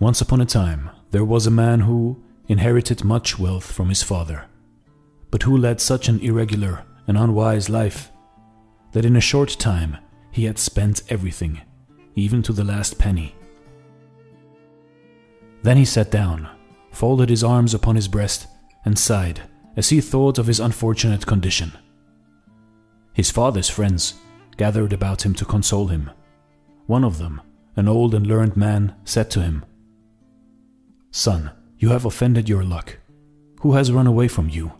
Once upon a time, there was a man who inherited much wealth from his father, but who led such an irregular and unwise life that in a short time he had spent everything, even to the last penny. Then he sat down, folded his arms upon his breast, and sighed as he thought of his unfortunate condition. His father's friends gathered about him to console him. One of them, an old and learned man, said to him, Son, you have offended your luck. Who has run away from you?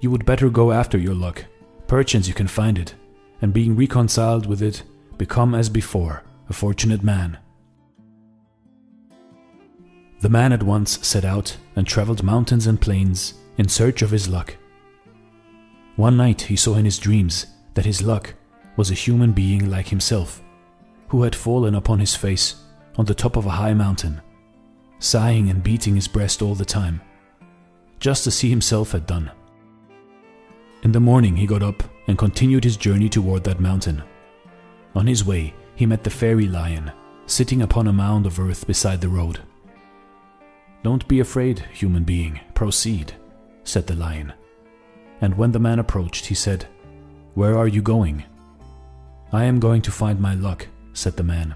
You would better go after your luck. Perchance you can find it, and being reconciled with it, become as before a fortunate man. The man at once set out and traveled mountains and plains in search of his luck. One night he saw in his dreams that his luck was a human being like himself, who had fallen upon his face on the top of a high mountain, sighing and beating his breast all the time, just as he himself had done. In the morning he got up and continued his journey toward that mountain. On his way, he met the fairy lion, sitting upon a mound of earth beside the road. Don't be afraid, human being, proceed, said the lion. And when the man approached, he said, Where are you going? I am going to find my luck, said the man.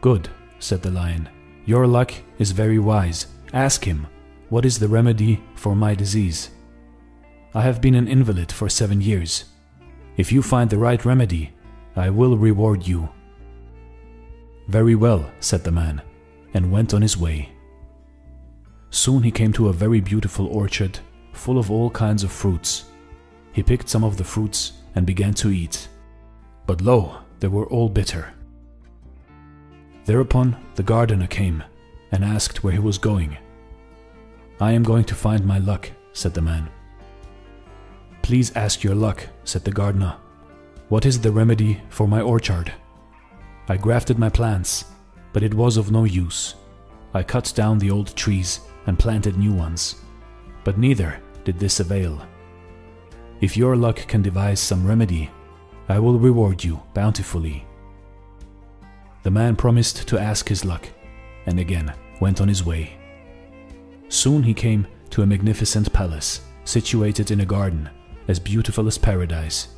Good, said the lion. Your luck is very wise. Ask him, What is the remedy for my disease? I have been an invalid for seven years. If you find the right remedy, I will reward you. Very well, said the man, and went on his way. Soon he came to a very beautiful orchard, full of all kinds of fruits. He picked some of the fruits and began to eat. But lo, they were all bitter. Thereupon the gardener came and asked where he was going. I am going to find my luck, said the man. Please ask your luck, said the gardener. What is the remedy for my orchard? I grafted my plants, but it was of no use. I cut down the old trees and planted new ones, but neither did this avail. If your luck can devise some remedy, I will reward you bountifully. The man promised to ask his luck, and again went on his way. Soon he came to a magnificent palace situated in a garden as beautiful as paradise,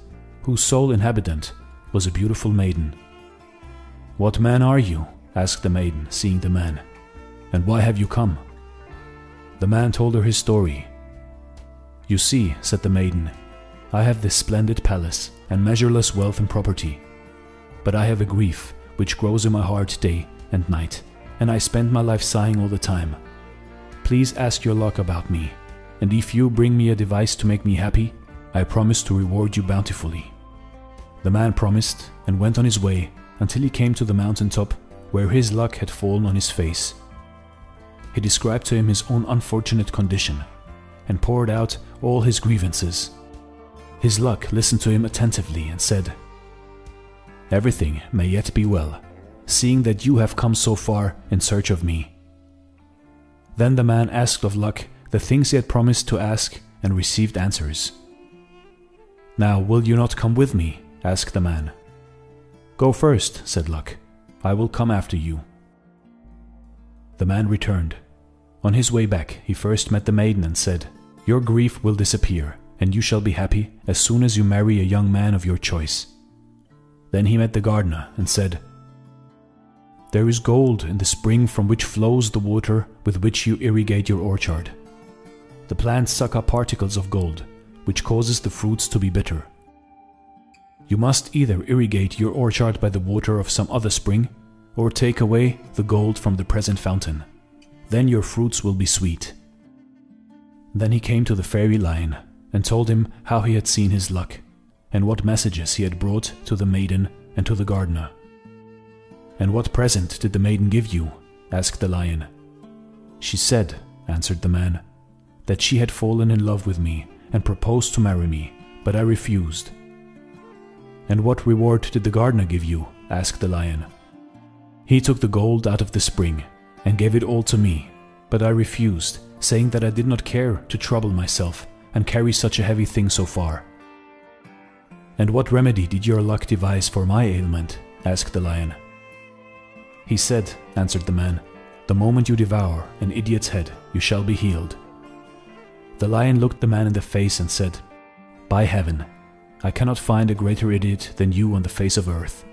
whose sole inhabitant was a beautiful maiden. What man are you? asked the maiden, seeing the man, and why have you come? The man told her his story. You see, said the maiden, I have this splendid palace and measureless wealth and property. But I have a grief which grows in my heart day and night, and I spend my life sighing all the time. Please ask your luck about me, and if you bring me a device to make me happy, I promise to reward you bountifully. The man promised and went on his way until he came to the mountain top where his luck had fallen on his face he described to him his own unfortunate condition and poured out all his grievances. His luck listened to him attentively and said, Everything may yet be well, seeing that you have come so far in search of me. Then the man asked of Luck the things he had promised to ask and received answers. Now, will you not come with me? asked the man. Go first, said Luck. I will come after you. The man returned. On his way back, he first met the maiden and said, Your grief will disappear, and you shall be happy as soon as you marry a young man of your choice. Then he met the gardener and said, There is gold in the spring from which flows the water with which you irrigate your orchard. The plants suck up particles of gold, which causes the fruits to be bitter. You must either irrigate your orchard by the water of some other spring or take away the gold from the present fountain. Then your fruits will be sweet. Then he came to the fairy lion and told him how he had seen his luck, and what messages he had brought to the maiden and to the gardener. And what present did the maiden give you? asked the lion. She said, answered the man, that she had fallen in love with me and proposed to marry me, but I refused. And what reward did the gardener give you? asked the lion. He took the gold out of the spring and gave it all to me, but I refused, saying that I did not care to trouble myself and carry such a heavy thing so far. And what remedy did your luck devise for my ailment? asked the lion. He said, answered the man, The moment you devour an idiot's head, you shall be healed. The lion looked the man in the face and said, By heaven, I cannot find a greater idiot than you on the face of earth.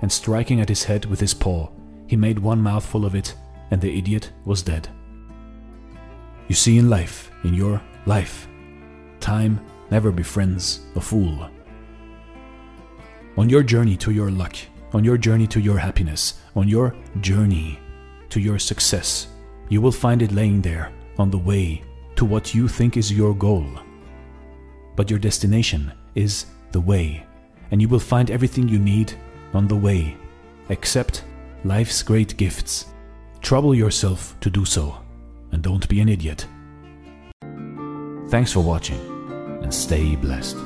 And striking at his head with his paw, he made one mouthful of it, and the idiot was dead. You see, in life, in your life, time never befriends a fool. On your journey to your luck, on your journey to your happiness, on your journey to your success, you will find it laying there on the way to what you think is your goal. But your destination is the way, and you will find everything you need on the way, except life's great gifts. Trouble yourself to do so, and don't be an idiot. Thanks for watching, and stay blessed.